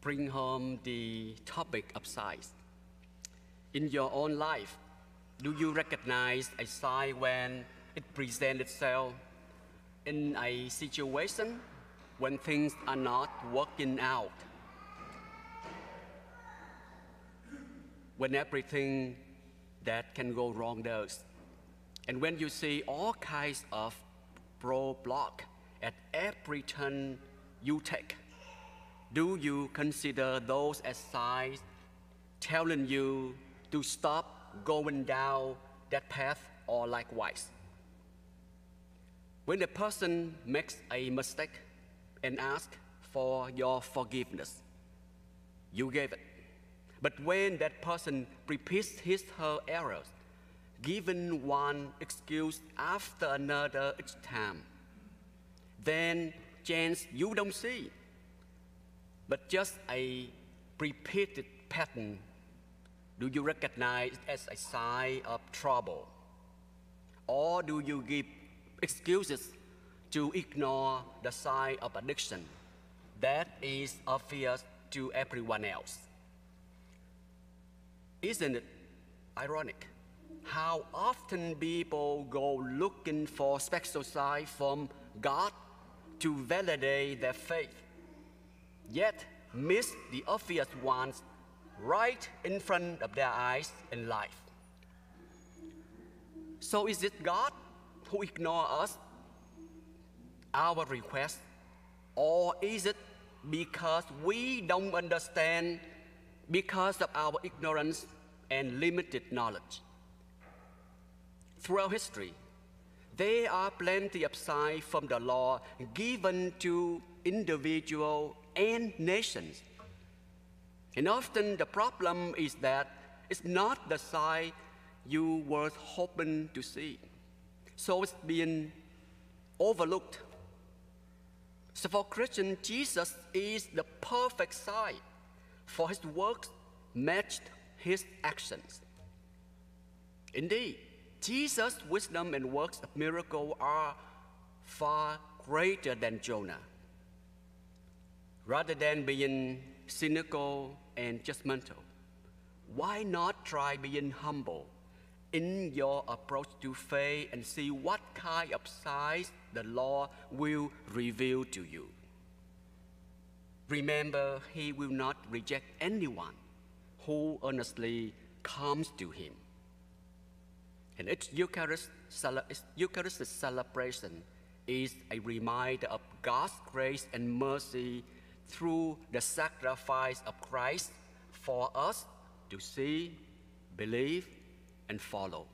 Bring home the topic of size. In your own life, do you recognize a size when it presents itself in a situation when things are not working out? When everything that can go wrong does. And when you see all kinds of roadblock at every turn you take, do you consider those as signs telling you to stop going down that path or likewise? When a person makes a mistake and asks for your forgiveness, you gave it. But when that person repeats his her errors, given one excuse after another each time, then chance you don't see, but just a repeated pattern. Do you recognize it as a sign of trouble? Or do you give excuses to ignore the sign of addiction that is obvious to everyone else? Isn't it ironic how often people go looking for special signs from God to validate their faith, yet miss the obvious ones right in front of their eyes in life? So is it God who ignore us, our request, or is it because we don't understand because of our ignorance and limited knowledge. Throughout history, there are plenty of signs from the law given to individuals and nations. And often the problem is that it's not the sign you were hoping to see. So it's being overlooked. So for Christian, Jesus is the perfect sign for his works matched his actions. Indeed, Jesus' wisdom and works of miracle are far greater than Jonah. Rather than being cynical and judgmental, why not try being humble in your approach to faith and see what kind of signs the Lord will reveal to you? Remember, He will not reject anyone who earnestly comes to Him. And each Eucharist, celebration is a reminder of God's grace and mercy through the sacrifice of Christ for us to see, believe, and follow.